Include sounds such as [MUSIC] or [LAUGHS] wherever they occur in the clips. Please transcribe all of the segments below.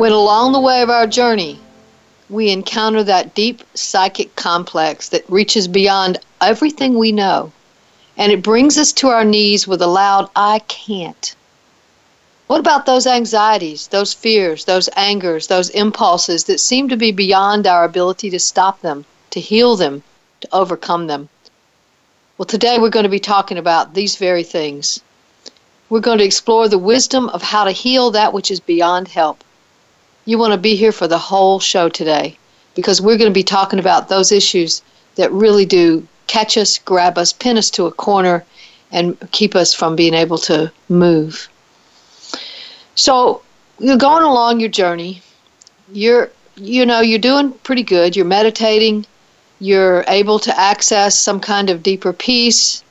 when along the way of our journey, we encounter that deep psychic complex that reaches beyond everything we know, and it brings us to our knees with a loud, I can't. What about those anxieties, those fears, those angers, those impulses that seem to be beyond our ability to stop them, to heal them, to overcome them? Well, today we're going to be talking about these very things. We're going to explore the wisdom of how to heal that which is beyond help you want to be here for the whole show today because we're going to be talking about those issues that really do catch us, grab us, pin us to a corner, and keep us from being able to move. So you're going along your journey. You're you know you're doing pretty good. You're meditating. You're able to access some kind of deeper peace.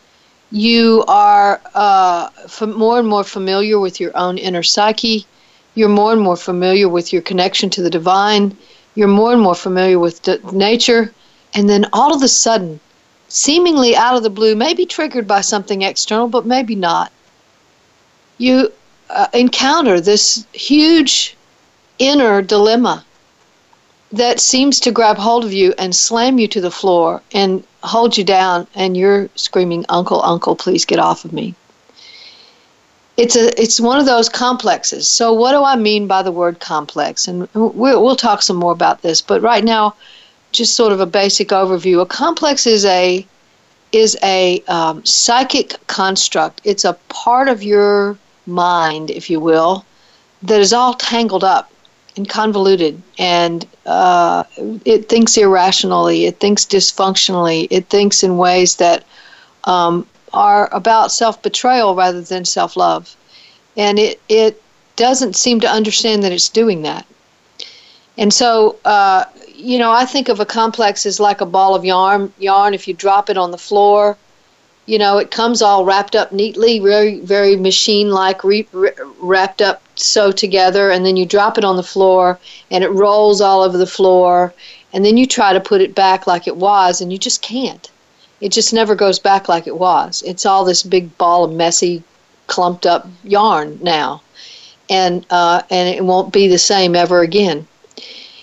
You are uh, more and more familiar with your own inner psyche you're more and more familiar with your connection to the divine, you're more and more familiar with nature, and then all of a sudden, seemingly out of the blue, maybe triggered by something external, but maybe not, you uh, encounter this huge inner dilemma that seems to grab hold of you and slam you to the floor and hold you down, and you're screaming, Uncle, Uncle, please get off of me it's a it's one of those complexes. So what do I mean by the word complex? And we'll, we'll talk some more about this. But right now, just sort of a basic overview. A complex is a is a um, psychic construct. It's a part of your mind, if you will, that is all tangled up and convoluted, and uh, it thinks irrationally. It thinks dysfunctionally. It thinks in ways that um, are about self betrayal rather than self love. And it, it doesn't seem to understand that it's doing that. And so, uh, you know, I think of a complex as like a ball of yarn. Yarn, if you drop it on the floor, you know, it comes all wrapped up neatly, very, very machine-like, re- wrapped up so together, and then you drop it on the floor, and it rolls all over the floor, and then you try to put it back like it was, and you just can't. It just never goes back like it was. It's all this big ball of messy, clumped up yarn now, and uh, and it won't be the same ever again.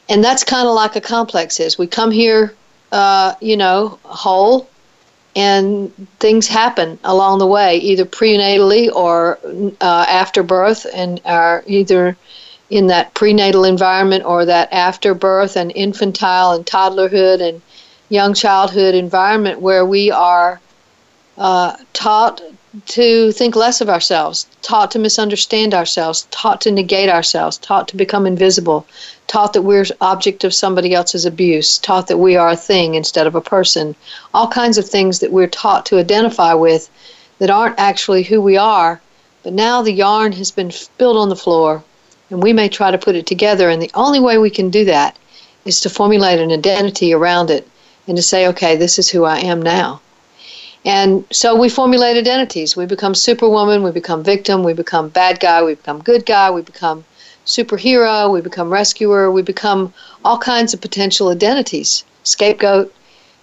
And that's kind of like a complex is. We come here, uh, you know, whole, and things happen along the way, either prenatally or uh, after birth, and are either in that prenatal environment or that after birth and infantile and toddlerhood and young childhood environment where we are uh, taught to think less of ourselves, taught to misunderstand ourselves, taught to negate ourselves, taught to become invisible, taught that we're object of somebody else's abuse, taught that we are a thing instead of a person. All kinds of things that we're taught to identify with that aren't actually who we are. But now the yarn has been spilled on the floor, and we may try to put it together, and the only way we can do that is to formulate an identity around it and to say, okay, this is who I am now. And so we formulate identities. We become superwoman, we become victim, we become bad guy, we become good guy, we become superhero, we become rescuer, we become all kinds of potential identities, scapegoat,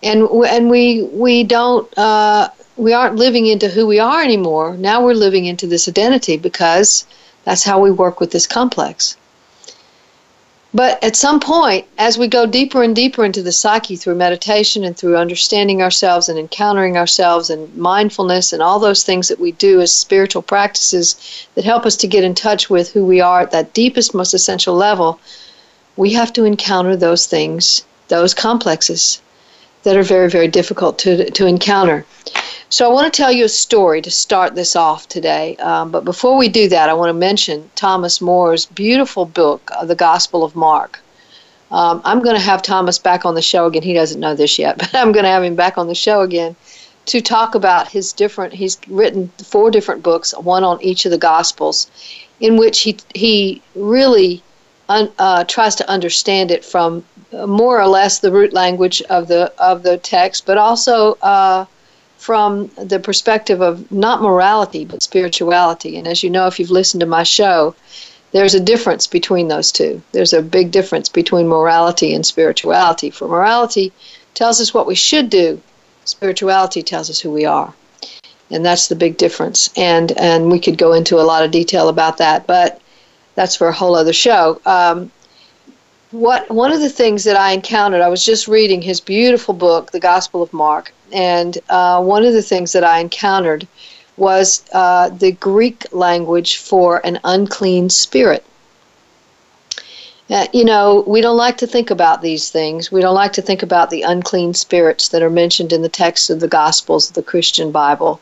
and and we we don't uh, we aren't living into who we are anymore. Now we're living into this identity because that's how we work with this complex. But at some point, as we go deeper and deeper into the psyche through meditation and through understanding ourselves and encountering ourselves and mindfulness and all those things that we do as spiritual practices that help us to get in touch with who we are at that deepest, most essential level, we have to encounter those things, those complexes that are very, very difficult to, to encounter. So I want to tell you a story to start this off today. Um, but before we do that, I want to mention Thomas Moore's beautiful book, uh, The Gospel of Mark. Um, I'm going to have Thomas back on the show again. He doesn't know this yet, [LAUGHS] but I'm going to have him back on the show again to talk about his different. He's written four different books, one on each of the Gospels, in which he he really un, uh, tries to understand it from more or less the root language of the of the text, but also uh, from the perspective of not morality but spirituality. And as you know, if you've listened to my show, there's a difference between those two. There's a big difference between morality and spirituality. For morality tells us what we should do. Spirituality tells us who we are. And that's the big difference. And and we could go into a lot of detail about that, but that's for a whole other show. Um, what one of the things that I encountered, I was just reading his beautiful book, The Gospel of Mark, and uh, one of the things that I encountered was uh, the Greek language for an unclean spirit. You know, we don't like to think about these things. We don't like to think about the unclean spirits that are mentioned in the text of the Gospels of the Christian Bible.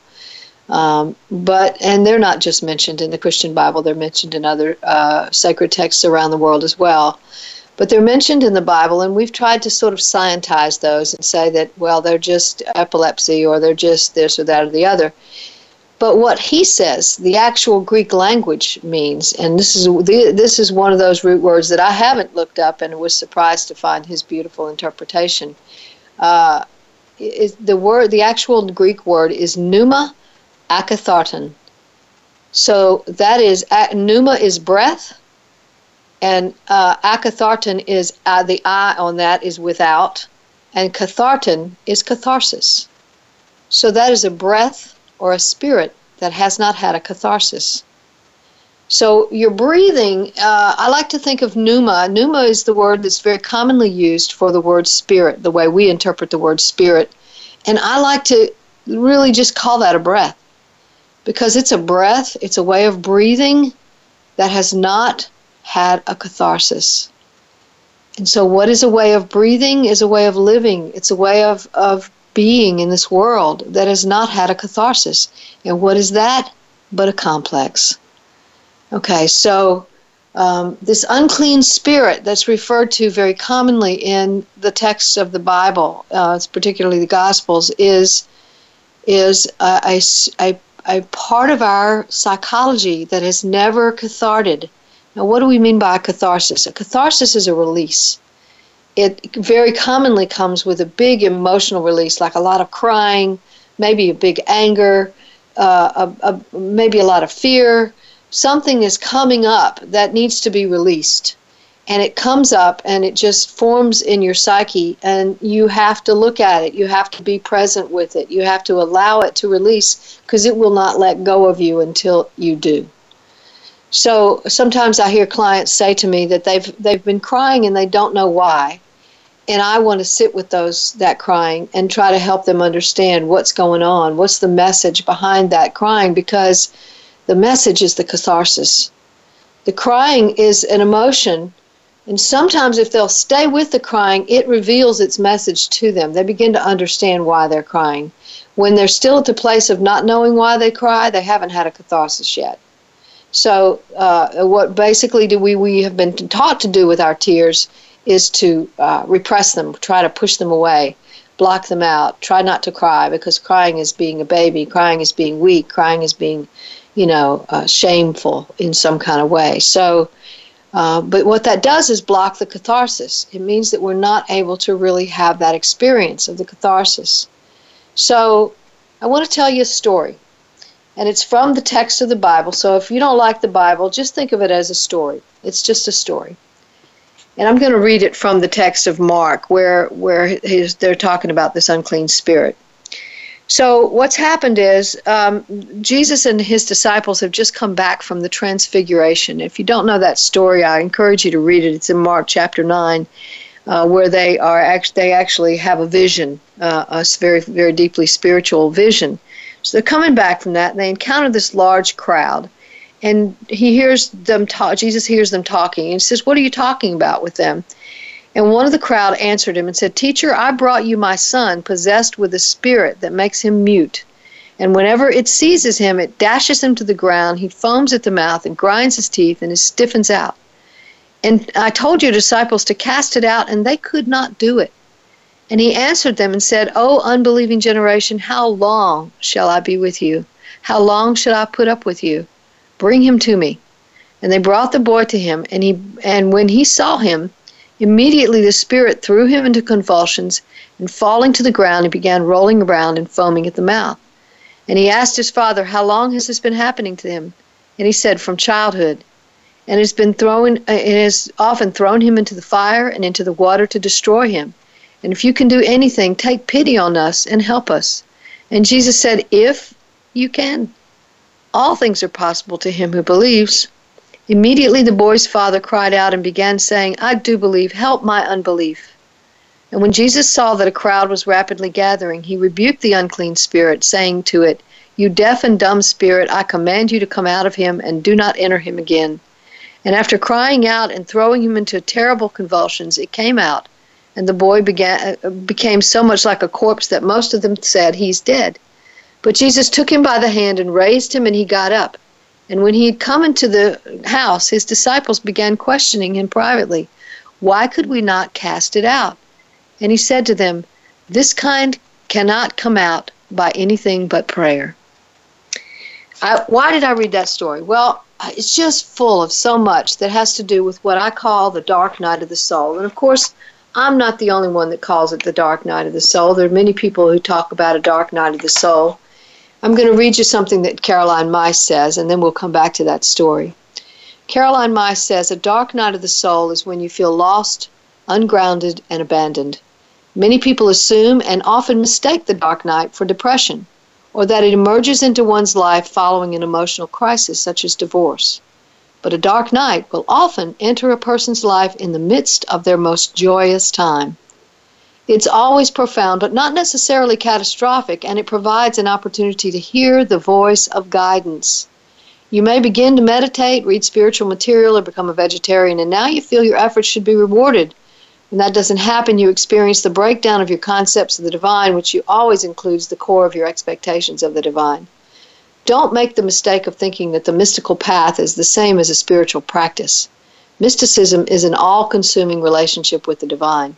Um, but and they're not just mentioned in the Christian Bible; they're mentioned in other uh, sacred texts around the world as well. But they're mentioned in the Bible, and we've tried to sort of scientize those and say that well, they're just epilepsy, or they're just this or that or the other. But what he says, the actual Greek language means, and this is this is one of those root words that I haven't looked up, and was surprised to find his beautiful interpretation. Uh, the word, the actual Greek word is pneuma akatharton. So that is pneuma is breath, and uh, akatharton is uh, the I on that is without, and katharton is catharsis. So that is a breath or a spirit that has not had a catharsis. So your breathing, uh, I like to think of pneuma. Pneuma is the word that's very commonly used for the word spirit, the way we interpret the word spirit. And I like to really just call that a breath because it's a breath, it's a way of breathing that has not had a catharsis. And so, what is a way of breathing? Is a way of living. It's a way of, of being in this world that has not had a catharsis. And what is that but a complex? Okay, so um, this unclean spirit that's referred to very commonly in the texts of the Bible, uh, particularly the Gospels, is is a, a, a, a part of our psychology that has never catharted. Now, what do we mean by a catharsis? A catharsis is a release it very commonly comes with a big emotional release, like a lot of crying, maybe a big anger, uh, a, a, maybe a lot of fear. Something is coming up that needs to be released. And it comes up and it just forms in your psyche, and you have to look at it. You have to be present with it. You have to allow it to release because it will not let go of you until you do. So sometimes I hear clients say to me that they've they've been crying and they don't know why. And I want to sit with those that crying and try to help them understand what's going on, what's the message behind that crying because the message is the catharsis. The crying is an emotion and sometimes if they'll stay with the crying, it reveals its message to them. They begin to understand why they're crying. When they're still at the place of not knowing why they cry, they haven't had a catharsis yet. So, uh, what basically do we, we have been taught to do with our tears is to uh, repress them, try to push them away, block them out, try not to cry because crying is being a baby, crying is being weak, crying is being, you know, uh, shameful in some kind of way. So, uh, but what that does is block the catharsis. It means that we're not able to really have that experience of the catharsis. So, I want to tell you a story and it's from the text of the Bible. So if you don't like the Bible, just think of it as a story. It's just a story. And I'm going to read it from the text of Mark, where where they're talking about this unclean spirit. So what's happened is um, Jesus and his disciples have just come back from the Transfiguration. If you don't know that story, I encourage you to read it. It's in Mark chapter nine, uh, where they are act- they actually have a vision, uh, a very very deeply spiritual vision so they're coming back from that, and they encounter this large crowd. And he hears them talk. Jesus hears them talking, and he says, "What are you talking about with them?" And one of the crowd answered him and said, "Teacher, I brought you my son, possessed with a spirit that makes him mute." And whenever it seizes him, it dashes him to the ground. He foams at the mouth and grinds his teeth and he stiffens out. And I told your disciples to cast it out, and they could not do it. And he answered them and said, O unbelieving generation, how long shall I be with you? How long shall I put up with you? Bring him to me. And they brought the boy to him, and he and when he saw him, immediately the spirit threw him into convulsions, and falling to the ground, he began rolling around and foaming at the mouth. And he asked his father, How long has this been happening to him? And he said, From childhood. And has been thrown uh, has often thrown him into the fire and into the water to destroy him. And if you can do anything, take pity on us and help us. And Jesus said, If you can. All things are possible to him who believes. Immediately the boy's father cried out and began saying, I do believe, help my unbelief. And when Jesus saw that a crowd was rapidly gathering, he rebuked the unclean spirit, saying to it, You deaf and dumb spirit, I command you to come out of him and do not enter him again. And after crying out and throwing him into terrible convulsions, it came out, and the boy began, uh, became so much like a corpse that most of them said, He's dead. But Jesus took him by the hand and raised him, and he got up. And when he had come into the house, his disciples began questioning him privately, Why could we not cast it out? And he said to them, This kind cannot come out by anything but prayer. I, why did I read that story? Well, Uh, it's just full of so much that has to do with what I call the dark night of the soul. And of course, I'm not the only one that calls it the dark night of the soul. There are many people who talk about a dark night of the soul. I'm going to read you something that Caroline Myss says, and then we'll come back to that story. Caroline Myss says, A dark night of the soul is when you feel lost, ungrounded, and abandoned. Many people assume and often mistake the dark night for depression, or that it emerges into one's life following an emotional crisis such as divorce. But a dark night will often enter a person's life in the midst of their most joyous time. It's always profound, but not necessarily catastrophic, and it provides an opportunity to hear the voice of guidance. You may begin to meditate, read spiritual material, or become a vegetarian, and now you feel your efforts should be rewarded. When that doesn't happen, you experience the breakdown of your concepts of the divine, which you always includes the core of your expectations of the divine. Don't make the mistake of thinking that the mystical path is the same as a spiritual practice. Mysticism is an all consuming relationship with the divine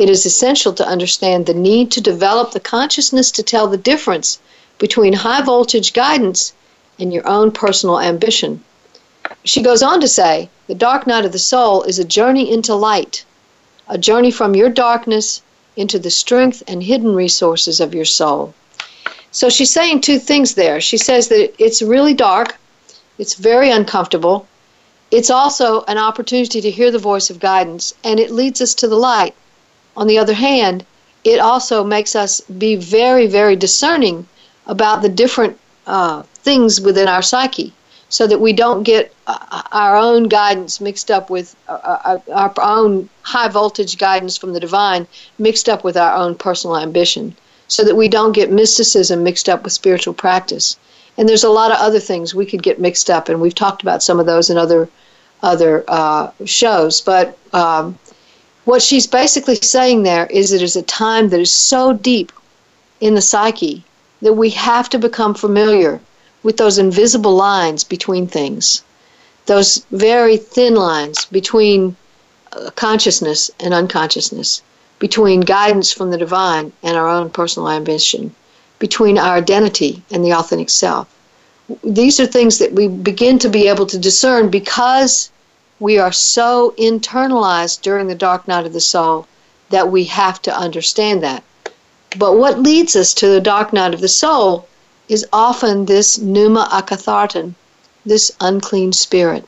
it is essential to understand the need to develop the consciousness to tell the difference between high voltage guidance and your own personal ambition. She goes on to say, the dark night of the soul is a journey into light, a journey from your darkness into the strength and hidden resources of your soul. So she's saying two things there. She says that it's really dark, it's very uncomfortable. It's also an opportunity to hear the voice of guidance, and it leads us to the light. On the other hand, it also makes us be very, very discerning about the different uh, things within our psyche so that we don't get uh, our own guidance mixed up with uh, uh our own high voltage guidance from the divine mixed up with our own personal ambition so that we don't get mysticism mixed up with spiritual practice. And there's a lot of other things we could get mixed up and we've talked about some of those in other other uh, shows but um, what she's basically saying there is it is a time that is so deep in the psyche that we have to become familiar with those invisible lines between things, those very thin lines between uh, consciousness and unconsciousness, between guidance from the divine and our own personal ambition, between our identity and the authentic self. These are things that we begin to be able to discern because we are so internalized during the dark night of the soul that we have to understand that. But what leads us to the dark night of the soul is often this pneuma akatharton, this unclean spirit.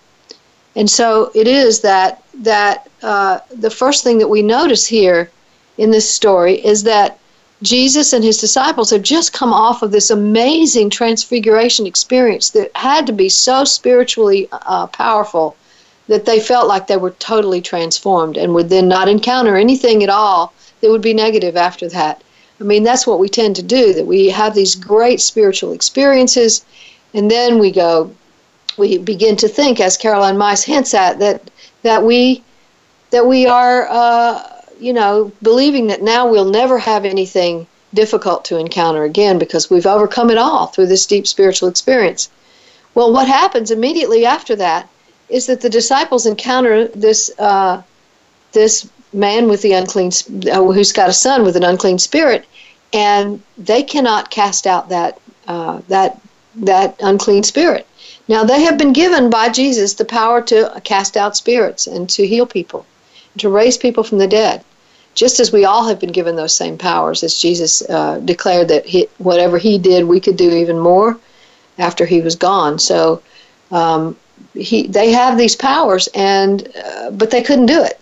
And so it is that that uh, the first thing that we notice here in this story is that Jesus and his disciples have just come off of this amazing transfiguration experience that had to be so spiritually uh, powerful that they felt like they were totally transformed and would then not encounter anything at all that would be negative after that. I mean, that's what we tend to do, that we have these great spiritual experiences, and then we go, we begin to think, as Caroline Myss hints at, that, that we that we are, uh, you know, believing that now we'll never have anything difficult to encounter again because we've overcome it all through this deep spiritual experience. Well, what happens immediately after that is that the disciples encounter this uh, this man with the unclean uh, who's got a son with an unclean spirit, and they cannot cast out that uh, that that unclean spirit. Now they have been given by Jesus the power to cast out spirits and to heal people, to raise people from the dead, just as we all have been given those same powers. As Jesus uh, declared that he, whatever he did, we could do even more after he was gone. So um, he, they have these powers, and uh, but they couldn't do it.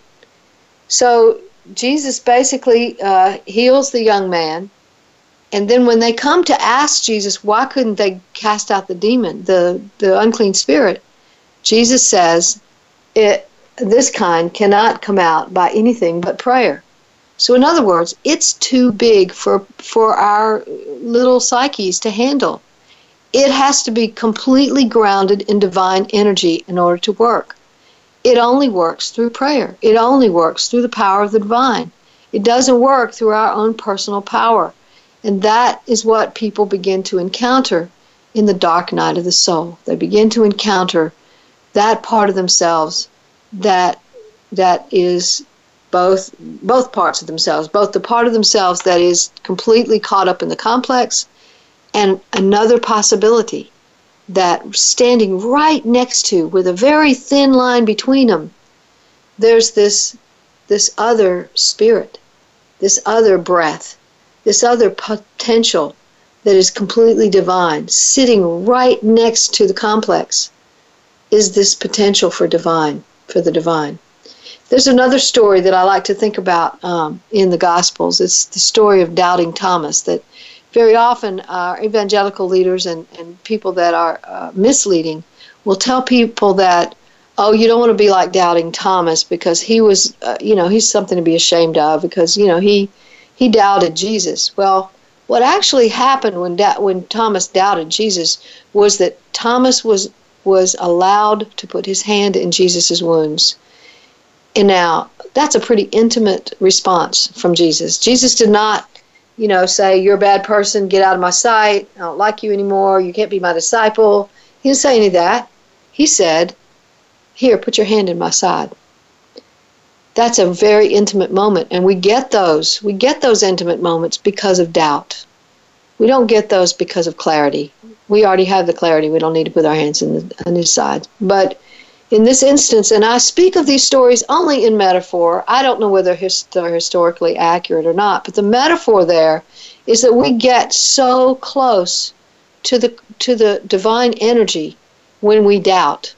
So Jesus basically uh, heals the young man and then when they come to ask Jesus, why couldn't they cast out the demon, the, the unclean spirit? Jesus says, it, this kind cannot come out by anything but prayer. So, in other words, it's too big for, for our little psyches to handle. It has to be completely grounded in divine energy in order to work. It only works through prayer, it only works through the power of the divine. It doesn't work through our own personal power. And that is what people begin to encounter in the dark night of the soul. They begin to encounter that part of themselves that that is both both parts of themselves, both the part of themselves that is completely caught up in the complex and another possibility that standing right next to with a very thin line between them there's this this other spirit, this other breath this other potential that is completely divine, sitting right next to the complex, is this potential for divine, for the divine. There's another story that I like to think about um, in the Gospels. It's the story of doubting Thomas. That very often our evangelical leaders and, and people that are uh, misleading will tell people that, oh, you don't want to be like doubting Thomas because he was, uh, you know, he's something to be ashamed of because, you know, he he doubted Jesus. Well, what actually happened when when Thomas doubted Jesus was that Thomas was was allowed to put his hand in Jesus' wounds. And now that's a pretty intimate response from Jesus. Jesus did not, you know, say, You're a bad person, get out of my sight, I don't like you anymore, you can't be my disciple. He didn't say any of that. He said, Here, put your hand in my side that's a very intimate moment and we get those. We get those intimate moments because of doubt. We don't get those because of clarity. We already have the clarity. We don't need to put our hands in the, on his side. But in this instance and i speak of these stories only in metaphor i don't know whether they're historically accurate or not but the metaphor there is that we get so close to the to the divine energy when we doubt.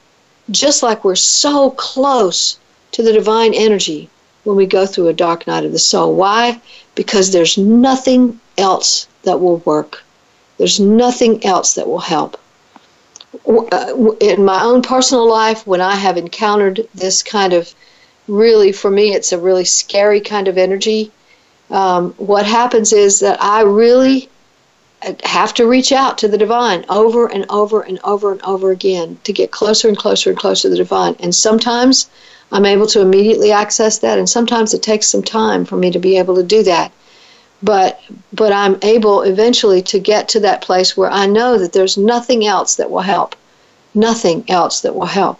Just like we're so close to the divine energy when we go through a dark night of the soul. Why? Because there's nothing else that will work. There's nothing else that will help. Uh, in my own personal life, when I have encountered this kind of really, for me, it's a really scary kind of energy. Um, what happens is that I really have to reach out to the divine over and over and over and over again to get closer and closer and closer to the divine. And sometimes I'm able to immediately access that, and sometimes it takes some time for me to be able to do that. But but I'm able eventually to get to that place where I know that there's nothing else that will help, nothing else that will help,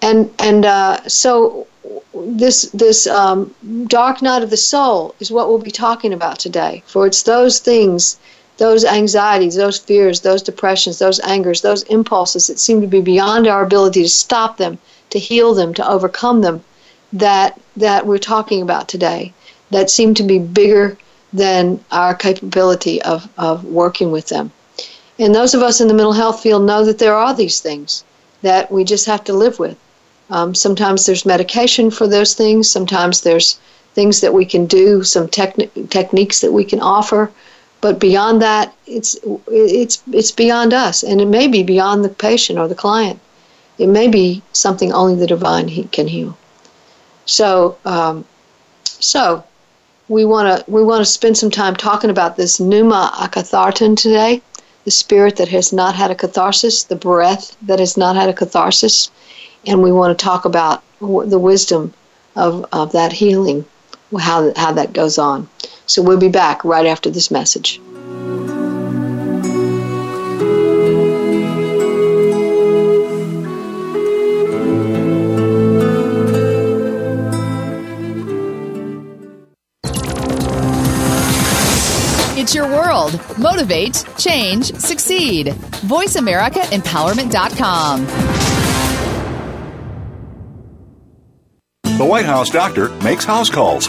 and and uh, so this this um, dark night of the soul is what we'll be talking about today. For it's those things, those anxieties, those fears, those depressions, those angers, those impulses that seem to be beyond our ability to stop them to heal them, to overcome them, that that we're talking about today, that seem to be bigger than our capability of, of working with them. And those of us in the mental health field know that there are these things that we just have to live with. Um, sometimes there's medication for those things. Sometimes there's things that we can do, some techni- techniques that we can offer. But beyond that, it's it's it's beyond us, and it may be beyond the patient or the client it may be something only the divine can heal. So, um, so we want to we want to spend some time talking about this pneuma akatharton today, the spirit that has not had a catharsis, the breath that has not had a catharsis, and we want to talk about the wisdom of, of that healing, how how that goes on. So we'll be back right after this message. Your world. Motivate change, succeed. VoiceAmericaEmpowerment.com. The White House doctor makes house calls.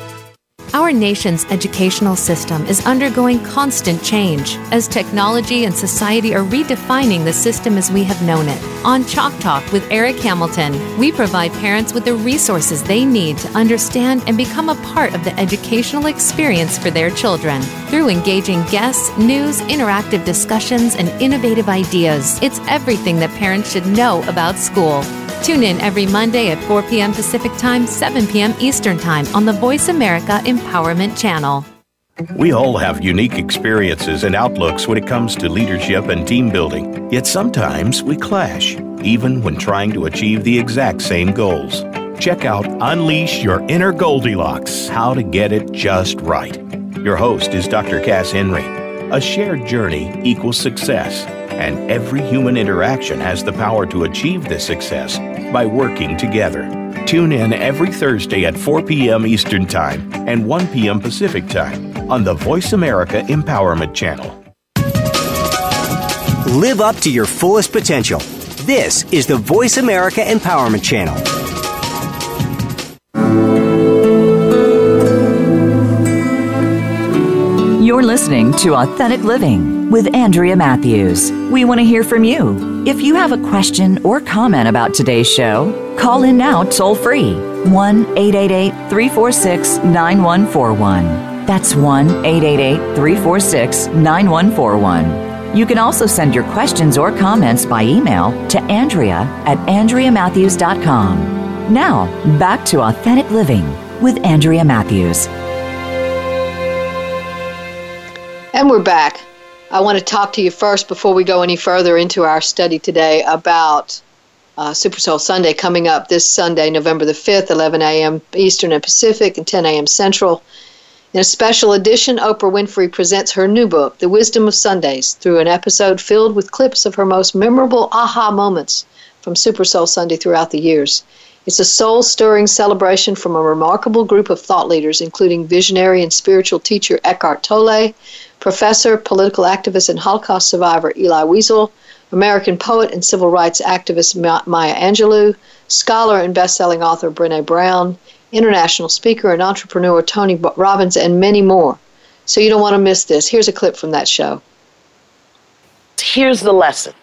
Our nation's educational system is undergoing constant change as technology and society are redefining the system as we have known it. On Chalk Talk with Eric Hamilton, we provide parents with the resources they need to understand and become a part of the educational experience for their children. Through engaging guests, news, interactive discussions, and innovative ideas, it's everything that parents should know about school. Tune in every Monday at 4 p.m. Pacific Time, 7 p.m. Eastern Time on the Voice America Empowerment Channel. We all have unique experiences and outlooks when it comes to leadership and team building, yet sometimes we clash, even when trying to achieve the exact same goals. Check out Unleash Your Inner Goldilocks How to Get It Just Right. Your host is Dr. Cass Henry. A shared journey equals success, and every human interaction has the power to achieve this success by working together. Tune in every Thursday at 4 p.m. Eastern Time and 1 p.m. Pacific Time on the Voice America Empowerment Channel. Live up to your fullest potential. This is the Voice America Empowerment Channel. You're listening to Authentic Living with Andrea Matthews. We want to hear from you. If you have a question or comment about today's show, call in now toll free 1 888 346 9141. That's 1 888 346 9141. You can also send your questions or comments by email to Andrea at AndreaMatthews.com. Now, back to Authentic Living with Andrea Matthews. And we're back. I want to talk to you first before we go any further into our study today about uh, Super Soul Sunday coming up this Sunday, November the 5th, 11 a.m. Eastern and Pacific, and 10 a.m. Central. In a special edition, Oprah Winfrey presents her new book, The Wisdom of Sundays, through an episode filled with clips of her most memorable aha moments from Super Soul Sunday throughout the years. It's a soul stirring celebration from a remarkable group of thought leaders, including visionary and spiritual teacher Eckhart Tolle, professor, political activist, and Holocaust survivor Elie Wiesel, American poet and civil rights activist Maya Angelou, scholar and best-selling author Brene Brown, international speaker and entrepreneur Tony Robbins, and many more. So you don't want to miss this. Here's a clip from that show. Here's the lesson.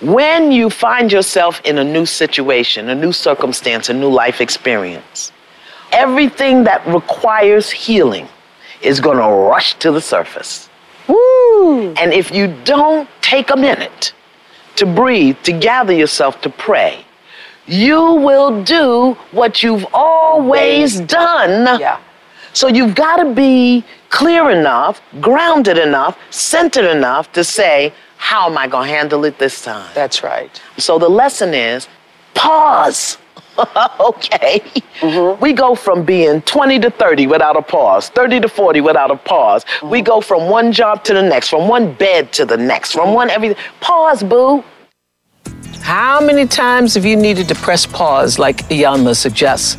When you find yourself in a new situation, a new circumstance, a new life experience, everything that requires healing is going to rush to the surface. Woo! And if you don't take a minute to breathe, to gather yourself, to pray, you will do what you've always done. Yeah. So you've got to be clear enough, grounded enough, centered enough to say, how am I going to handle it this time? That's right. So the lesson is pause. [LAUGHS] okay. Mm-hmm. We go from being 20 to 30 without a pause, 30 to 40 without a pause. Mm-hmm. We go from one job to the next, from one bed to the next, from one everything. Pause, boo. How many times have you needed to press pause, like Iyanla suggests?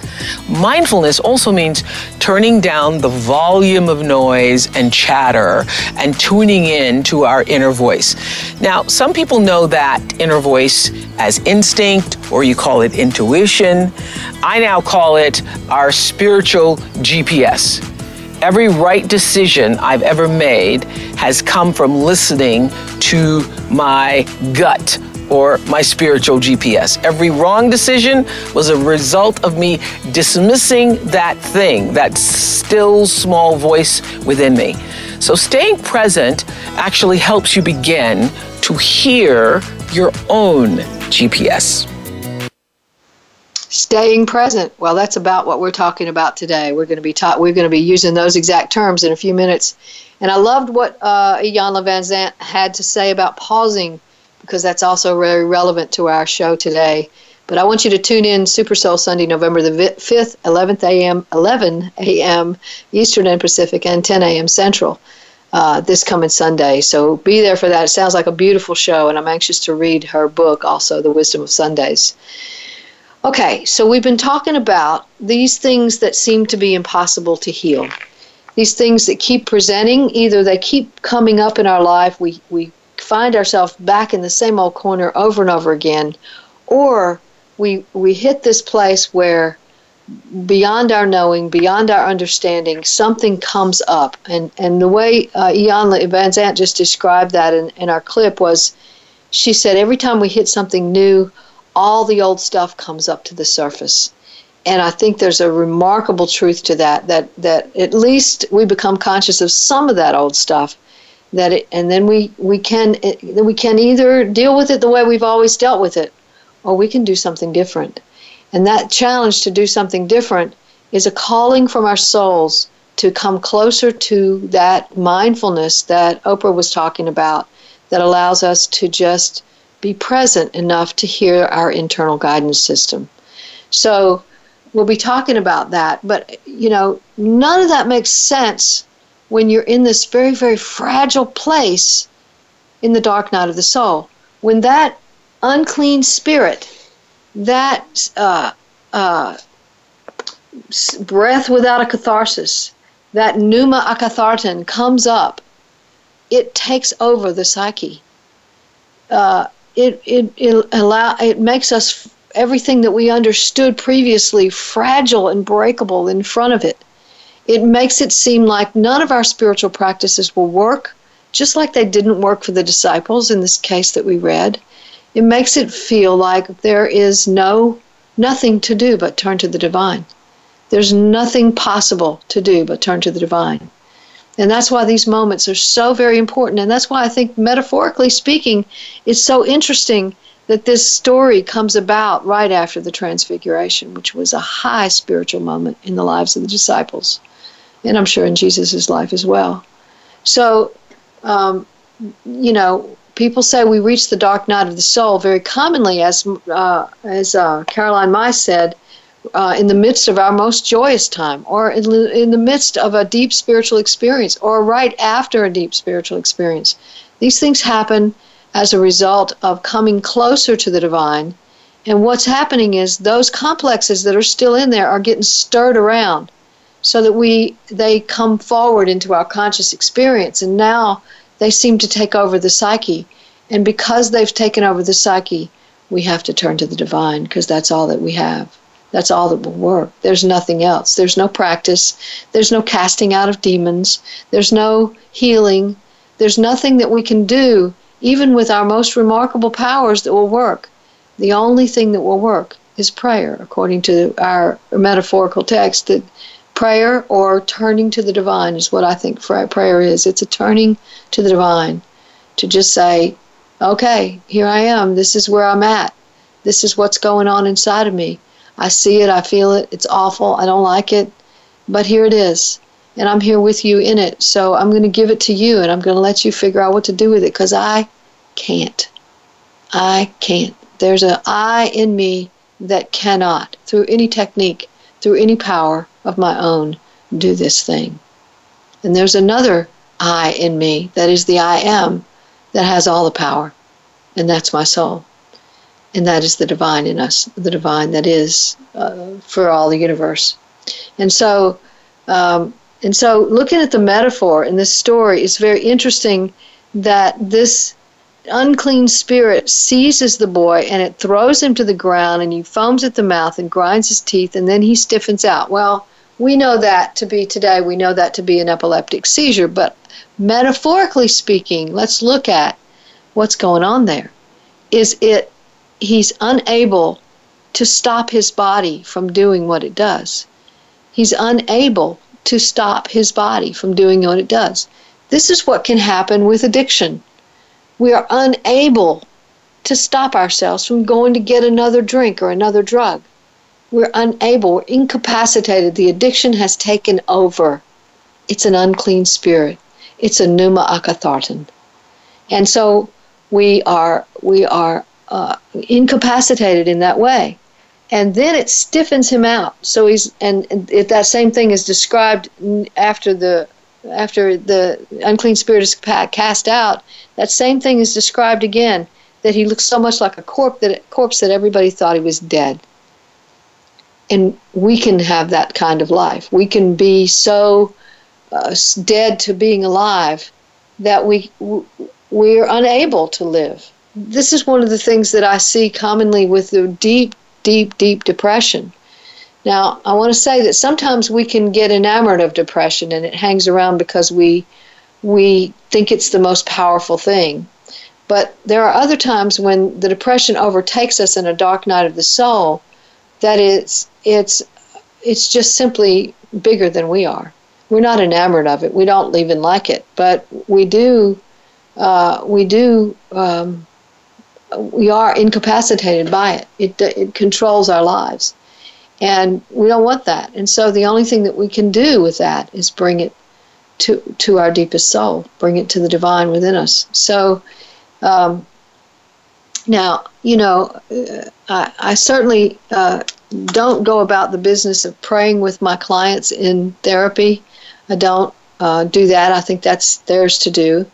Mindfulness also means turning down the volume of noise and chatter and tuning in to our inner voice. Now, some people know that inner voice as instinct, or you call it intuition. I now call it our spiritual GPS. Every right decision I've ever made has come from listening to my gut or my spiritual GPS. Every wrong decision was a result of me dismissing that thing, that still small voice within me. So staying present actually helps you begin to hear your own GPS. Staying present. Well, that's about what we're talking about today. We're going to be taught. We're going to be using those exact terms in a few minutes. And I loved what uh, Iyanla Vanzant had to say about pausing, because that's also very relevant to our show today. But I want you to tune in Super Soul Sunday, November the 5th, 11th a.m., 11 a.m. Eastern and Pacific, and 10 a.m. Central. Uh, this coming Sunday. So be there for that. It sounds like a beautiful show, and I'm anxious to read her book also, The Wisdom of Sundays. Okay, so we've been talking about these things that seem to be impossible to heal. These things that keep presenting, either they keep coming up in our life, we, we find ourselves back in the same old corner over and over again, or we, we hit this place where beyond our knowing, beyond our understanding, something comes up. And, and the way uh, Iyanla Vanzant just described that in, in our clip was she said, every time we hit something new, all the old stuff comes up to the surface. And I think there's a remarkable truth to that, that, that at least we become conscious of some of that old stuff. That it, and then we, we can eh, we can either deal with it the way we've always dealt with it, or we can do something different. And that challenge to do something different is a calling from our souls to come closer to that mindfulness that Oprah was talking about that allows us to just be present enough to hear our internal guidance system. So we'll be talking about that, but you know, none of that makes sense when you're in this very, very fragile place in the dark night of the soul. When that unclean spirit that uh, uh, breath without a catharsis, that pneuma akatharton comes up, it takes over the psyche. Uh, it it it allow it makes us everything that we understood previously fragile and breakable in front of it. It makes it seem like none of our spiritual practices will work, just like they didn't work for the disciples in this case that we read it makes it feel like there is no nothing to do but turn to the divine. There's nothing possible to do but turn to the divine. And that's why these moments are so very important. And that's why I think, metaphorically speaking, it's so interesting that this story comes about right after the Transfiguration, which was a high spiritual moment in the lives of the disciples. And I'm sure in Jesus' life as well. So, um, you know, people say we reach the dark night of the soul very commonly, as uh, as uh, Caroline Myss said, uh, in the midst of our most joyous time, or in, in the midst of a deep spiritual experience, or right after a deep spiritual experience. These things happen as a result of coming closer to the divine. And what's happening is those complexes that are still in there are getting stirred around so that we they come forward into our conscious experience and now they seem to take over the psyche. And because they've taken over the psyche, we have to turn to the divine because that's all that we have. That's all that will work. There's nothing else. There's no practice. There's no casting out of demons. There's no healing. There's nothing that we can do, even with our most remarkable powers, that will work. The only thing that will work is prayer, according to our metaphorical text that prayer or turning to the divine is what I think prayer is. It's a turning to the divine to just say, okay, here I am. This is where I'm at. This is what's going on inside of me. I see it. I feel it. It's awful. I don't like it. But here it is. And I'm here with you in it. So I'm going to give it to you and I'm going to let you figure out what to do with it because I can't. I can't. There's an I in me that cannot, through any technique, through any power, of my own do this thing. And there's another I in me that is the I am that has all the power, and that's my soul. And that is the divine in us, the divine that is uh, for all the universe. And so, um, and so, looking at the metaphor in this story, it's very interesting that this unclean spirit seizes the boy and it throws him to the ground, and he foams at the mouth and grinds his teeth, and then he stiffens out. Well, we know that to be today, we know that to be an epileptic seizure, but metaphorically speaking, let's look at what's going on there. Is it he's unable to stop his body from doing what it does? He's unable to stop his body from doing what it does. This is what can happen with addiction. We are unable to stop ourselves from going to get another drink or another drug we're unable, we're incapacitated. The addiction has taken over. It's an unclean spirit. It's a pneuma akatharton. And so we are we are uh, incapacitated in that way and then it stiffens him out so he's and, and that same thing is described after the after the unclean spirit is cast out that same thing is described again that he looks so much like a corpse that corpse that everybody thought he was dead and we can have that kind of life we can be so uh, dead to being alive that we we're unable to live. This is one of the things that I see commonly with the deep, deep, deep depression. Now, I want to say that sometimes we can get enamored of depression and it hangs around because we we think it's the most powerful thing. But there are other times when the depression overtakes us in a dark night of the soul that it's it's it's just simply bigger than we are. We're not enamored of it. We don't even like it, but we do uh, we do um, we are incapacitated by it. It it controls our lives, and we don't want that. And so the only thing that we can do with that is bring it to to our deepest soul, bring it to the divine within us. So. Um, now, you know, uh, I, I certainly uh, don't go about the business of praying with my clients in therapy. I don't uh, do that. I think that's theirs to do.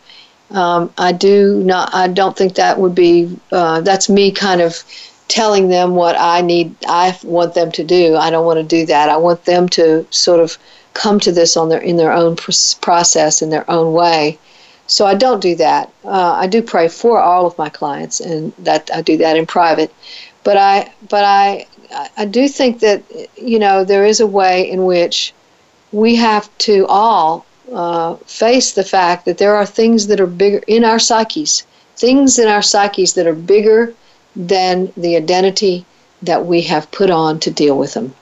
Um, I do not. I don't think that would be. Uh, that's me kind of telling them what I need. I want them to do. I don't want to do that. I want them to sort of come to this on their in their own process in their own way. So I don't do that. Uh, I do pray for all of my clients, and that I do that in private. But I, but I, I do think that you know there is a way in which we have to all uh, face the fact that there are things that are bigger in our psyches, things in our psyches that are bigger than the identity that we have put on to deal with them.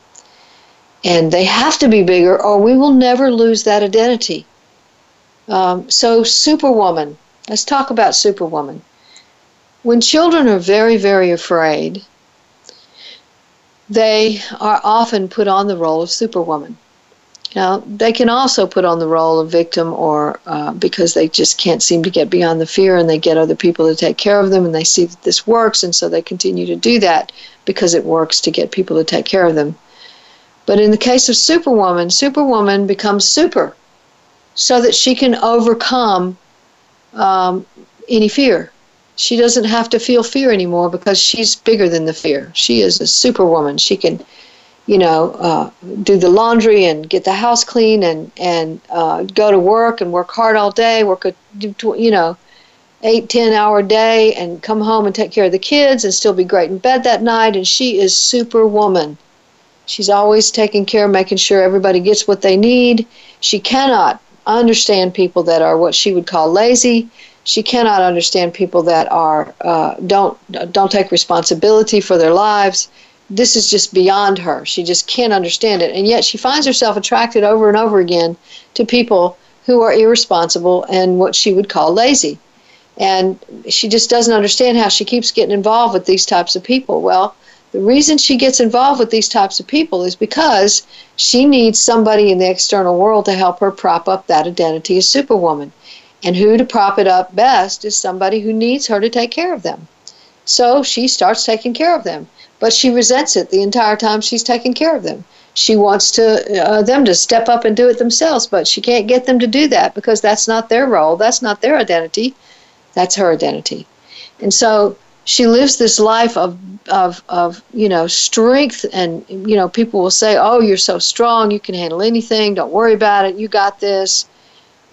And they have to be bigger, or we will never lose that identity. Um, so, Superwoman, let's talk about Superwoman. When children are very, very afraid, they are often put on the role of Superwoman. Now, they can also put on the role of victim or uh, because they just can't seem to get beyond the fear and they get other people to take care of them and they see that this works and so they continue to do that because it works to get people to take care of them. But in the case of Superwoman, Superwoman becomes super so that she can overcome um, any fear. She doesn't have to feel fear anymore because she's bigger than the fear. She is a superwoman. She can you know, uh, do the laundry and get the house clean and and uh, go to work and work hard all day, work a you know, eight ten hour day, and come home and take care of the kids and still be great in bed that night. And she is superwoman. She's always taking care, making sure everybody gets what they need. She cannot understand people that are what she would call lazy. She cannot understand people that are uh, don't don't take responsibility for their lives this is just beyond her. She just can't understand it. And yet she finds herself attracted over and over again to people who are irresponsible and what she would call lazy. And she just doesn't understand how she keeps getting involved with these types of people. Well, the reason she gets involved with these types of people is because she needs somebody in the external world to help her prop up that identity as superwoman. And who to prop it up best is somebody who needs her to take care of them. So she starts taking care of them but she resents it the entire time she's taking care of them. She wants to uh, them to step up and do it themselves, but she can't get them to do that because that's not their role, that's not their identity, that's her identity. And so she lives this life of of of you know strength and you know people will say oh you're so strong. You can handle anything. Don't worry about it. You got this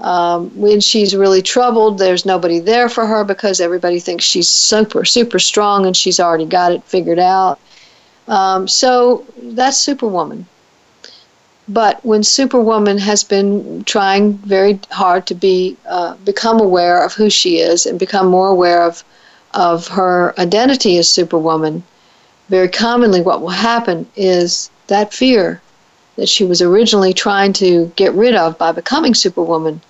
um, when she's really troubled, there's nobody there for her because everybody thinks she's super, super strong and she's already got it figured out. Um, so that's Superwoman. But when Superwoman has been trying very hard to be uh, become aware of who she is and become more aware of of her identity as Superwoman, very commonly what will happen is that fear that she was originally trying to get rid of by becoming Superwoman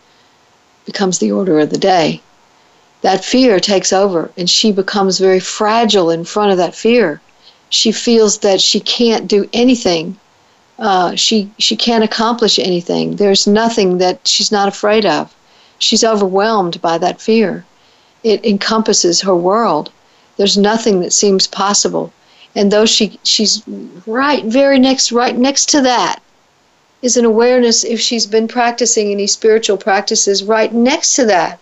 becomes the order of the day. That fear takes over, and she becomes very fragile in front of that fear. she feels that she can't do anything. Uh, she she can't accomplish anything. There's nothing that she's not afraid of. She's overwhelmed by that fear. It encompasses her world. There's nothing that seems possible. And though she she's right very next right next to that is an awareness if she's been practicing any spiritual practices right next to that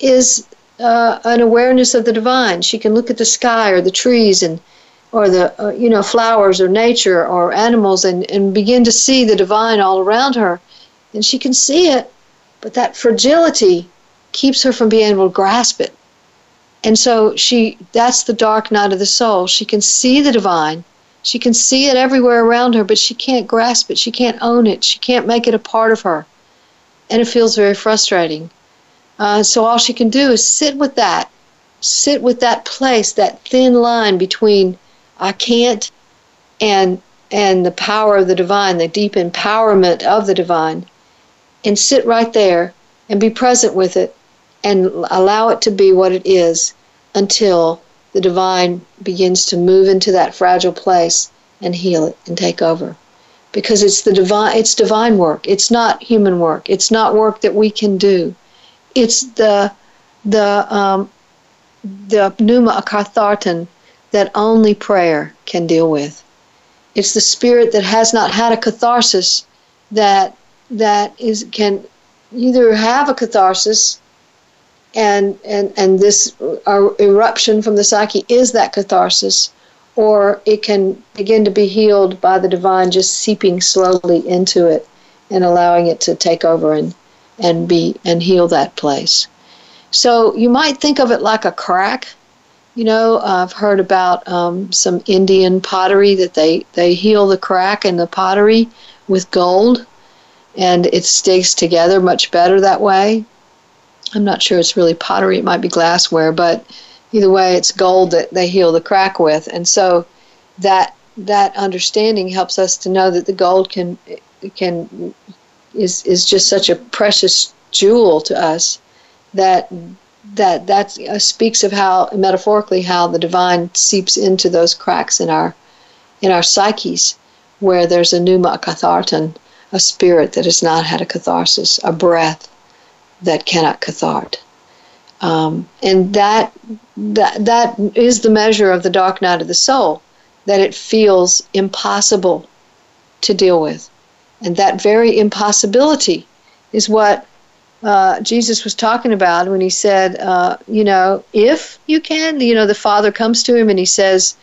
is uh, an awareness of the divine. She can look at the sky or the trees and or the uh, you know flowers or nature or animals and, and begin to see the divine all around her. And she can see it but that fragility keeps her from being able to grasp it. And so she that's the dark night of the soul. She can see the divine she can see it everywhere around her but she can't grasp it. She can't own it. She can't make it a part of her. And it feels very frustrating. Uh, so all she can do is sit with that sit with that place that thin line between I can't, and and the power of the divine, the deep empowerment of the divine, and sit right there and be present with it and allow it to be what it is until the divine begins to move into that fragile place and heal it and take over. Because it's the divine it's divine work. It's not human work. It's not work that we can do. It's the the um, the pneuma akatharton that only prayer can deal with. It's the spirit that has not had a catharsis that that is can either have a catharsis and and and this uh, eruption from the psyche is that catharsis or it can begin to be healed by the divine just seeping slowly into it and allowing it to take over and and be and heal that place so you might think of it like a crack you know, I've heard about um, some Indian pottery that they, they heal the crack in the pottery with gold, and it sticks together much better that way. I'm not sure it's really pottery, it might be glassware, but either way, it's gold that they heal the crack with. And so that that understanding helps us to know that the gold can can is is just such a precious jewel to us that that that uh, speaks of how metaphorically how the divine seeps into those cracks in our in our psyches where there's a pneuma kathartan, a spirit that has not had a catharsis, a breath that cannot cathart. Um, and that, that that is the measure of the dark night of the soul, that it feels impossible to deal with. And that very impossibility is what uh, Jesus was talking about when he said, uh, you know, if you can, you know, the Father comes to him and he says,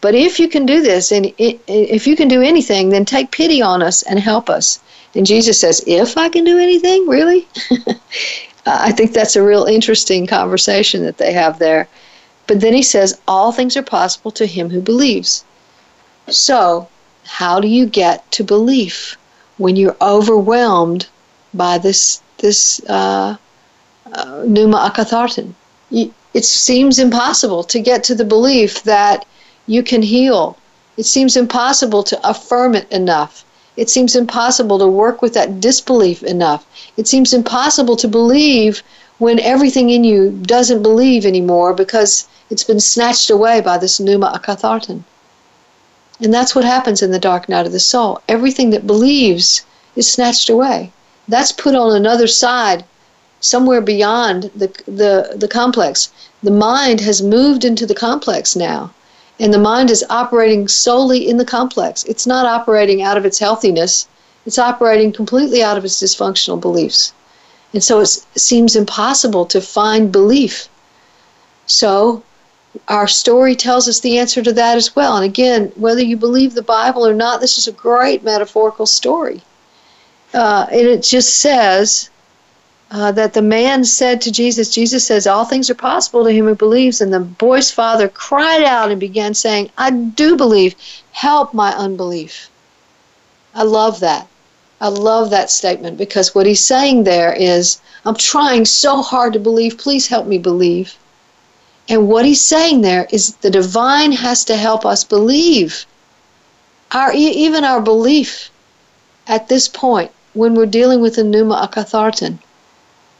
but if you can do this, and if you can do anything, then take pity on us and help us. And Jesus says, if I can do anything, really? [LAUGHS] I think that's a real interesting conversation that they have there. But then he says, all things are possible to him who believes. So, how do you get to belief when you're overwhelmed by this this uh, uh, pneuma akatharton. It seems impossible to get to the belief that you can heal. It seems impossible to affirm it enough. It seems impossible to work with that disbelief enough. It seems impossible to believe when everything in you doesn't believe anymore because it's been snatched away by this pneuma akatharton. And that's what happens in the dark night of the soul. Everything that believes is snatched away that's put on another side somewhere beyond the, the, the complex. The mind has moved into the complex now, and the mind is operating solely in the complex. It's not operating out of its healthiness, it's operating completely out of its dysfunctional beliefs. And so it seems impossible to find belief. So our story tells us the answer to that as well. And again, whether you believe the Bible or not, this is a great metaphorical story uh, and it just says uh, that the man said to Jesus, Jesus says, All things are possible to him who believes. And the boy's father cried out and began saying, I do believe. Help my unbelief. I love that. I love that statement because what he's saying there is, I'm trying so hard to believe. Please help me believe. And what he's saying there is the divine has to help us believe. Our even our belief at this point when we're dealing with a pneuma akatharton,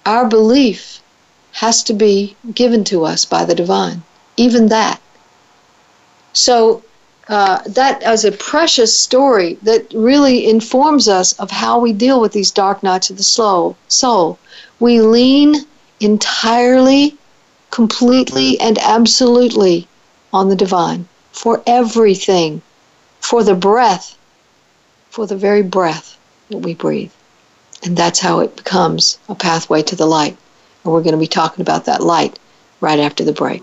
our belief has to be given to us by the divine, even that. So uh, that as a precious story that really informs us of how we deal with these dark nights of the soul. Soul. We lean entirely, completely, and absolutely on the divine for everything, for the breath, for the very breath that we breathe. And that's how it becomes a pathway to the light. And we're going to be talking about that light right after the break.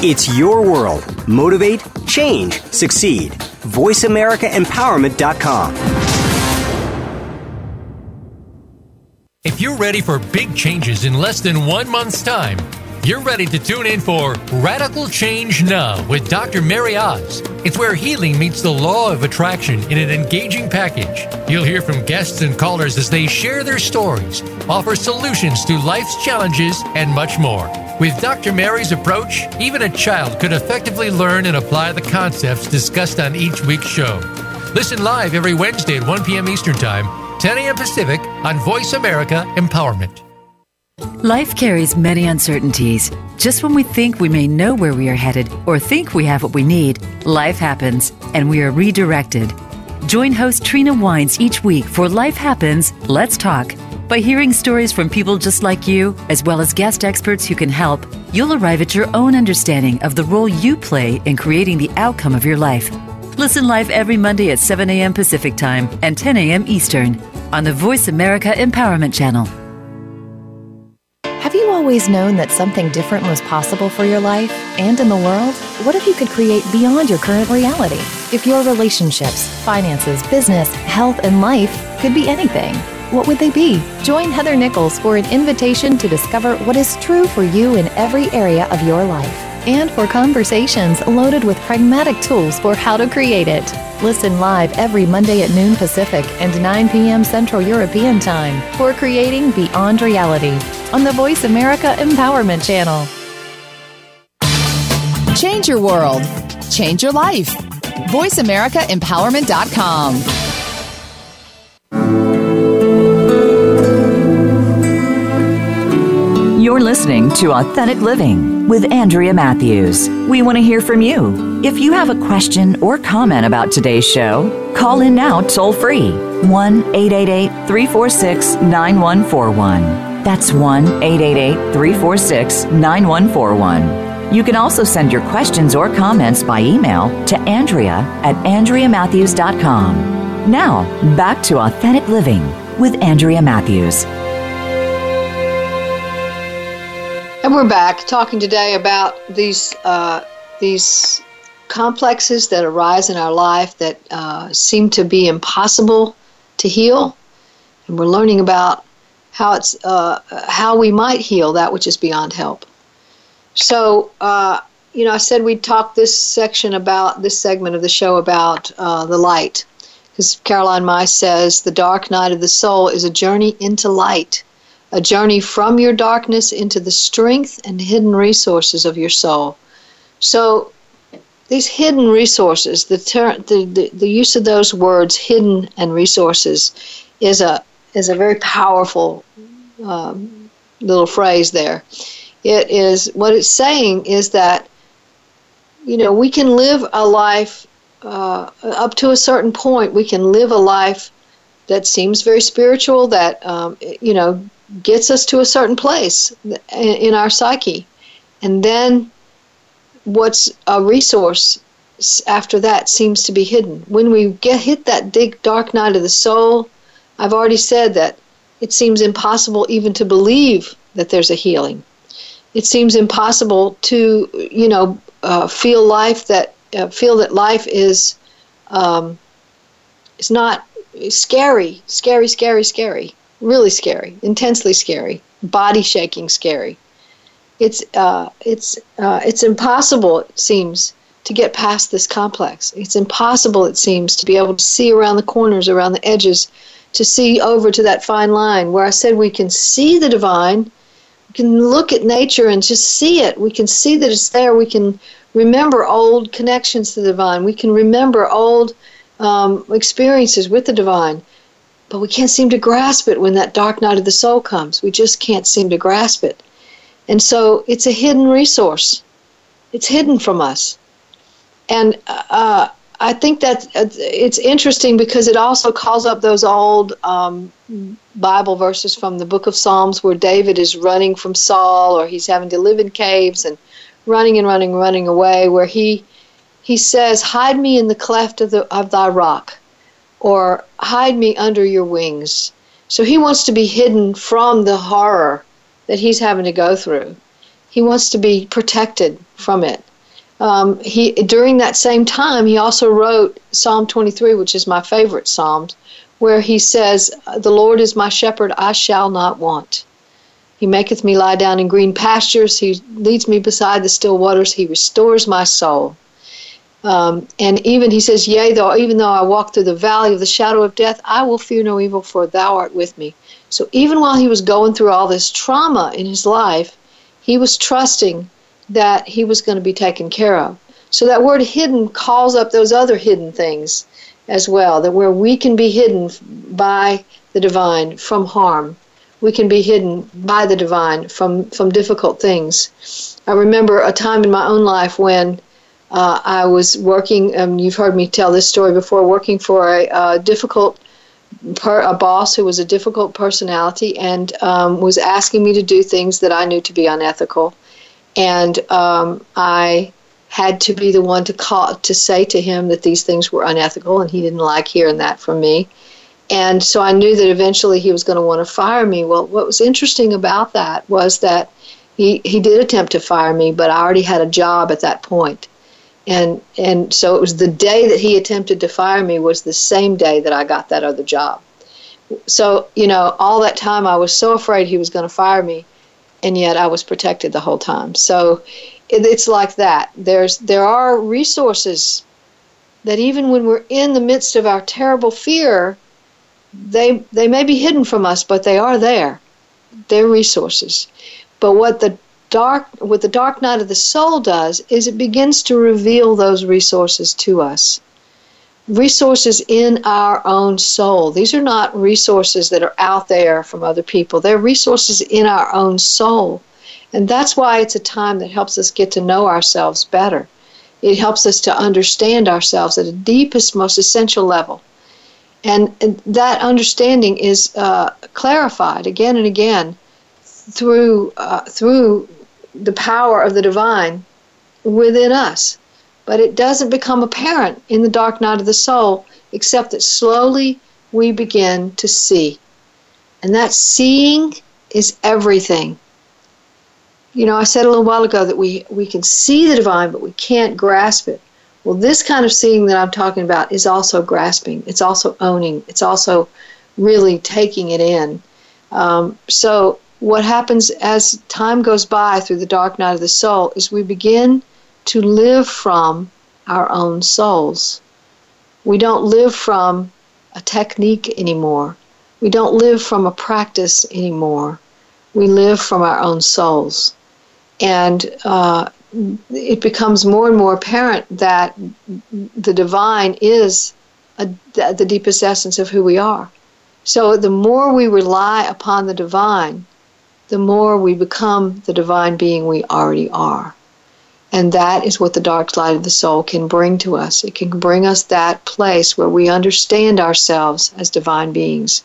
It's your world. Motivate, change, succeed. VoiceAmericaEmpowerment.com. If you're ready for big changes in less than one month's time, you're ready to tune in for Radical Change Now with Dr. Mary Oz. It's where healing meets the law of attraction in an engaging package. You'll hear from guests and callers as they share their stories, offer solutions to life's challenges, and much more. With Dr. Mary's approach, even a child could effectively learn and apply the concepts discussed on each week's show. Listen live every Wednesday at 1 p.m. Eastern Time, 10 a.m. Pacific on Voice America Empowerment. Life carries many uncertainties. Just when we think we may know where we are headed or think we have what we need, life happens and we are redirected. Join host Trina Wines each week for Life Happens, Let's Talk by hearing stories from people just like you, as well as guest experts who can help, you'll arrive at your own understanding of the role you play in creating the outcome of your life. Listen live every Monday at 7 a.m. Pacific Time and 10 a.m. Eastern on the Voice America Empowerment Channel. Have you always known that something different was possible for your life and in the world? What if you could create beyond your current reality? If your relationships, finances, business, health, and life could be anything what would they be? Join Heather Nichols for an invitation to discover what is true for you in every area of your life and for conversations loaded with pragmatic tools for how to create it. Listen live every Monday at noon Pacific and 9 p.m. Central European Time for Creating Beyond Reality on the Voice America Empowerment Channel. Change your world. Change your life. VoiceAmericaEmpowerment.com. You're listening to Authentic Living with Andrea Matthews. We want to hear from you. If you have a question or comment about today's show, call in now toll free 1 888 346 9141. That's 1 888 346 9141. You can also send your questions or comments by email to Andrea at AndreaMatthews.com. Now, back to Authentic Living with Andrea Matthews. And we're back talking today about these uh, these complexes that arise in our life that uh, seem to be impossible to heal, and we're learning about how it's uh, how we might heal that which is beyond help. So, uh, you know, I said we'd talk this section about this segment of the show about uh, the light, because Caroline Myss says the dark night of the soul is a journey into light a journey from your darkness into the strength and hidden resources of your soul. So, these hidden resources, the, ter- the, the, the use of those words, hidden and resources, is a, is a very powerful um, little phrase there. It is what it's saying is that, you know, we can live a life uh, up to a certain point, we can live a life that seems very spiritual, that, um, you know, gets us to a certain place in our psyche. And then what's a resource after that seems to be hidden. When we get hit that big dark night of the soul, I've already said that it seems impossible even to believe that there's a healing. It seems impossible to, you know, uh, feel life that uh, feel that life is um, is not scary, scary, scary, scary really scary, intensely scary, body shaking scary. It's uh, it's uh, it's impossible. It seems to get past this complex. It's impossible. It seems to be able to see around the corners, around the edges, to see over to that fine line where I said we can see the divine. We can look at nature and just see it. We can see that it's there. We can remember old connections to the divine. We can remember old um, experiences with the divine, but we can't seem to grasp it when that dark night of the soul comes. We just can't seem to grasp it. And so it's a hidden resource, it's hidden from us. And uh, I think that it's interesting because it also calls up those old um, Bible verses from the book of Psalms where David is running from Saul or he's having to live in caves and running and running, running away, where he he says, "Hide me in the cleft of the of thy rock," or "Hide me under your wings." So he wants to be hidden from the horror that he's having to go through. He wants to be protected from it um, he during that same time he also wrote Psalm 23, which is my favorite psalm, where he says, "The Lord is my shepherd; I shall not want. He maketh me lie down in green pastures. He leads me beside the still waters. He restores my soul." Um, and even he says, "Yea, though even though I walk through the valley of the shadow of death, I will fear no evil, for Thou art with me." So even while he was going through all this trauma in his life, he was trusting that he was going to be taken care of. So that word hidden calls up those other hidden things as well, that where we can be hidden by the divine from harm. We can be hidden by the divine from, from difficult things. I remember a time in my own life when uh, I was working, um, you've heard me tell this story before, working for a, a difficult per, a boss who was a difficult personality and um, was asking me to do things that I knew to be unethical and um, I had to be the one to call to say to him that these things were unethical, and he didn't like hearing that from me. And so I knew that eventually he was going to want to fire me. Well, what was interesting about that was that he, he did attempt to fire me, but I already had a job at that point. And and so it was the day that he attempted to fire me was the same day that I got that other job. So, you know, all that time I was so afraid he was going to fire me and yet I was protected the whole time. So it, it's like that. There's there are resources that even when we're in the midst of our terrible fear, they they may be hidden from us, but they are there. They're resources. But what the dark what the dark night of the soul does is it begins to reveal those resources to us resources in our own soul. These are not resources that are out there from other people, they're resources in our own soul. And that's why it's a time that helps us get to know ourselves better. It helps us to understand ourselves at the deepest, most essential level. And, that understanding is uh, clarified again and again through, uh, through the power of the divine within us but it doesn't become apparent in the dark night of the soul, except that slowly we begin to see. And that seeing is everything. You know, I said a little while ago that we, we can see the divine, but we can't grasp it. Well, this kind of seeing that I'm talking about is also grasping, it's also owning, it's also really taking it in. Um, so, what happens as time goes by through the dark night of the soul is we begin to live from our own souls. We don't live from a technique anymore. We don't live from a practice anymore. We live from our own souls. And uh, it becomes more and more apparent that the divine is a, the deepest essence of who we are. So the more we rely upon the divine, the more we become the divine being we already are. And that is what the dark light of the soul can bring to us. It can bring us that place where we understand ourselves as divine beings.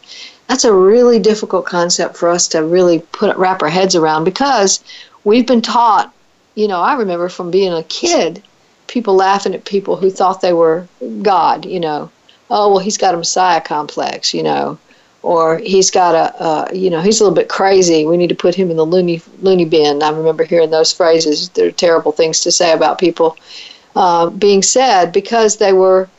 That's a really difficult concept for us to really put wrap our heads around because we've been taught, you know, I remember from being a kid, people laughing at people who thought they were God, you know. Oh, well, he's got a messiah complex, you know or he's got a, uh, you know, he's a little bit crazy. We need to put him in the loony loony bin. I remember hearing those phrases. They're terrible things to say about people uh, being said because they were.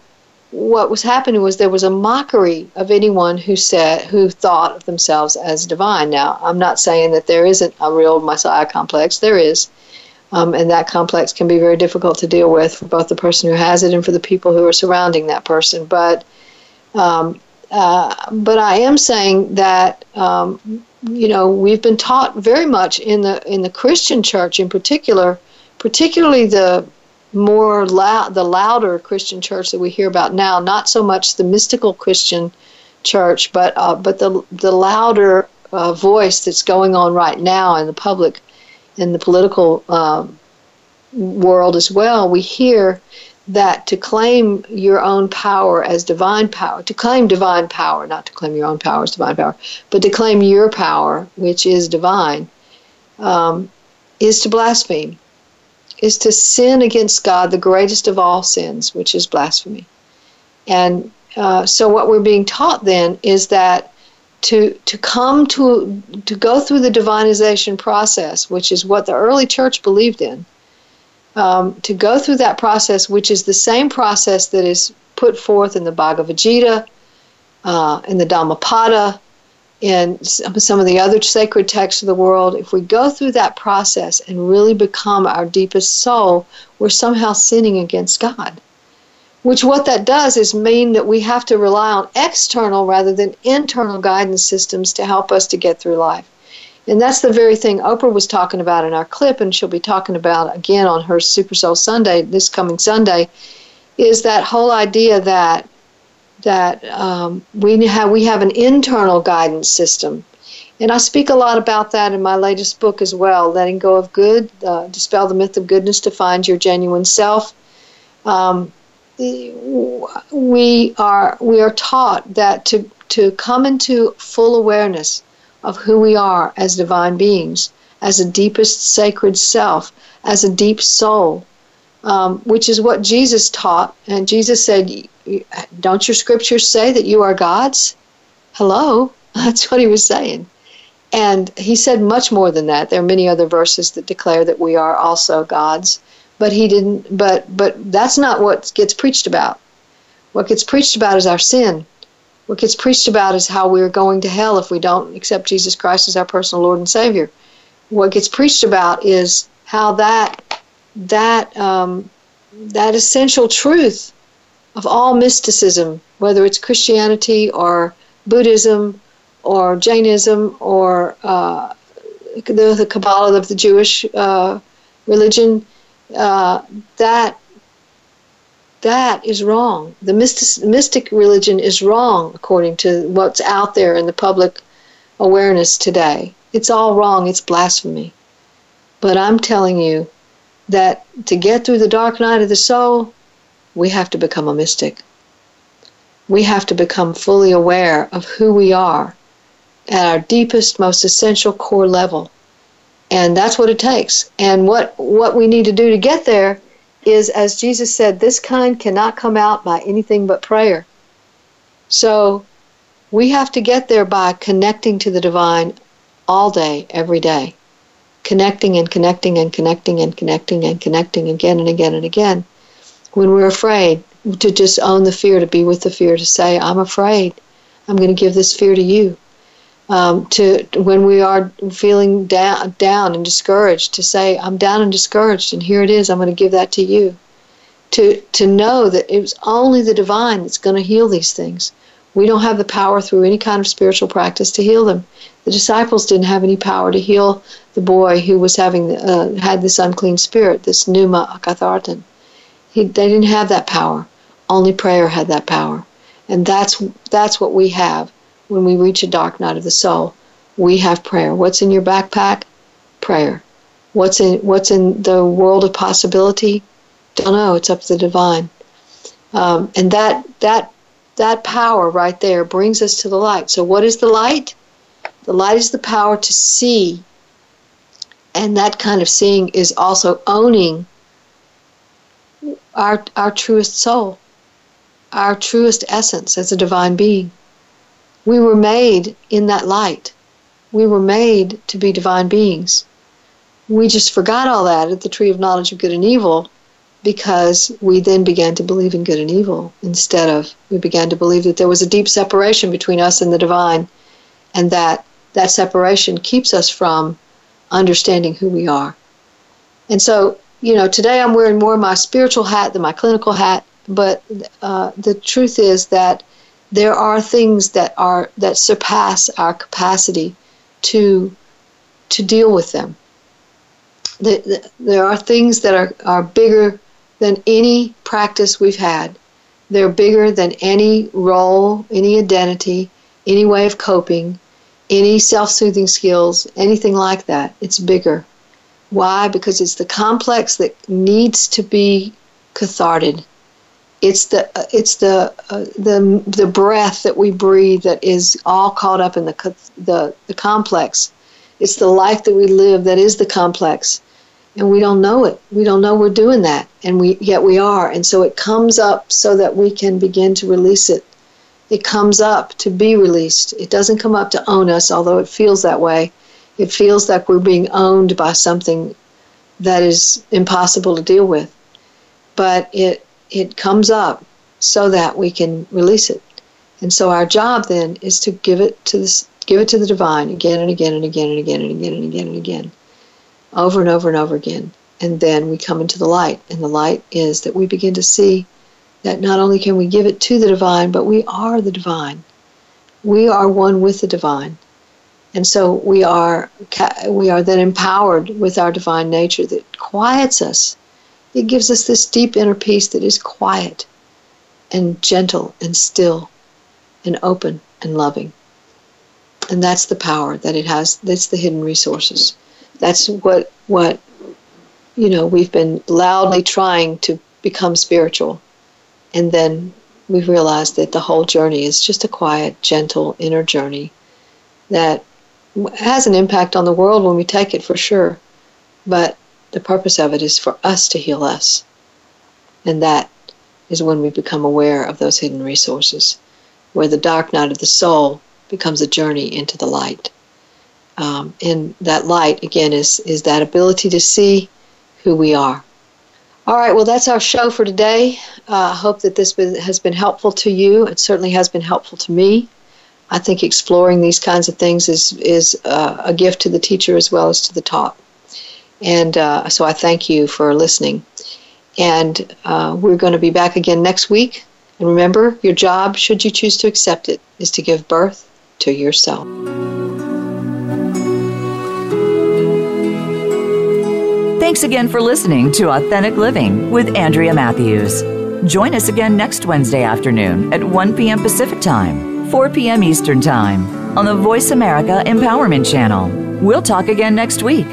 What was happening was there was a mockery of anyone who said who thought of themselves as divine. Now, I'm not saying that there isn't a real messiah complex. There is. Um, and that complex can be very difficult to deal with for both the person who has it and for the people who are surrounding that person. But um, uh, but I am saying that um, you know we've been taught very much in the in the Christian church in particular, particularly the more loud, the louder Christian church that we hear about now, not so much the mystical Christian church, but uh, but the the louder uh, voice that's going on right now in the public, in the political um, world as well. We hear that to claim your own power as divine power, to claim divine power, not to claim your own power as divine power, but to claim your power, which is divine, um, is to blaspheme, is to sin against God, the greatest of all sins, which is blasphemy. And uh, so, what we're being taught then is that to to come to to go through the divinization process, which is what the early church believed in, um, to go through that process, which is the same process that is put forth in the Bhagavad Gita, uh, in the Dhammapada, in some of the other sacred texts of the world, if we go through that process and really become our deepest soul, we're somehow sinning against God. Which, what that does is mean that we have to rely on external rather than internal guidance systems to help us to get through life. And that's the very thing Oprah was talking about in our clip, and she'll be talking about again on her Super Soul Sunday this coming Sunday, is that whole idea that that um, we have we have an internal guidance system, and I speak a lot about that in my latest book as well, letting go of good, uh, dispel the myth of goodness to find your genuine self. Um, we are we are taught that to to come into full awareness of who we are as divine beings, as a deepest sacred self, as a deep soul, um, which is what Jesus taught. And Jesus said, Don't your scriptures say that you are God's? Hello? [LAUGHS] That's what he was saying. And he said much more than that. There are many other verses that declare that we are also God's. But he didn't but but that's not what gets preached about. What gets preached about is our sin what gets preached about is how we're going to hell if we don't accept Jesus Christ as our personal Lord and Savior. What gets preached about is how that that um, that essential truth of all mysticism, whether it's Christianity or Buddhism or Jainism or uh, the, the Kabbalah of the Jewish uh, religion, uh, that that is wrong. The mystic, mystic religion is wrong according to what's out there in the public awareness today. It's all wrong. It's blasphemy. But I'm telling you that to get through the dark night of the soul, we have to become a mystic. We have to become fully aware of who we are at our deepest, most essential core level. And that's what it takes. And what, what we need to do to get there is, as Jesus said, this kind cannot come out by anything but prayer. So we have to get there by connecting to the divine all day, every day. Connecting and connecting and connecting and connecting and connecting again and again and again. When we're afraid, to just own the fear, to be with the fear, to say, I'm afraid. I'm going to give this fear to you um, to when we are feeling down, down and discouraged, to say, "I'm down and discouraged, and here it is. I'm going to give that to you." To to know that it was only the divine that's going to heal these things. We don't have the power through any kind of spiritual practice to heal them. The disciples didn't have any power to heal the boy who was having uh, had this unclean spirit, this pneuma akatharton. He, they didn't have that power. Only prayer had that power, and that's that's what we have when we reach a dark night of the soul, we have prayer. What's in your backpack? Prayer. What's in what's in the world of possibility? Don't know. It's up to the divine. Um, and that that that power right there brings us to the light. So what is the light? The light is the power to see. And that kind of seeing is also owning our our truest soul, our truest essence as a divine being. We were made in that light. We were made to be divine beings. We just forgot all that at the tree of knowledge of good and evil because we then began to believe in good and evil instead of we began to believe that there was a deep separation between us and the divine and that that separation keeps us from understanding who we are. And so, you know, today I'm wearing more my spiritual hat than my clinical hat, but uh, the truth is that there are things that are that surpass our capacity to to deal with them. The, the, there are things that are, are bigger than any practice we've had. They're bigger than any role, any identity, any way of coping, any self soothing skills, anything like that. It's bigger. Why? Because it's the complex that needs to be catharted. It's the uh, it's the uh, the the breath that we breathe that is all caught up in the the the complex. It's the life that we live that is the complex, and we don't know it. We don't know we're doing that, and we yet we are. And so it comes up so that we can begin to release it. It comes up to be released. It doesn't come up to own us, although it feels that way. It feels like we're being owned by something that is impossible to deal with. But it it comes up so that we can release it. And so our job then is to give it to this give it to the divine again and again and again and again and again and again and again. Over and over and over again. And then we come into the light. And the light is that we begin to see that not only can we give it to the divine, but we are the divine. We are one with the divine. And so we are we are then empowered with our divine nature that quiets us it gives us this deep inner peace that is quiet and gentle and still and open and loving. And that's the power that it has. That's the hidden resources. That's what what you know we've been loudly trying to become spiritual, and then we've realized that the whole journey is just a quiet, gentle inner journey that has an impact on the world when we take it for sure, but the purpose of it is for us to heal us. And that is when we become aware of those hidden resources, where the dark night of the soul becomes a journey into the light. Um, and that light, again, is, is that ability to see who we are. All right, well, that's our show for today. Uh, I hope that this has been helpful to you. It certainly has been helpful to me. I think exploring these kinds of things is, is uh, a gift to the teacher as well as to the taught. And uh, so I thank you for listening. And uh, we're going to be back again next week. And remember, your job, should you choose to accept it, is to give birth to yourself. Thanks again for listening to Authentic Living with Andrea Matthews. Join us again next Wednesday afternoon at 1 p.m. Pacific Time, 4 p.m. Eastern Time on the Voice America Empowerment Channel. We'll talk again next week.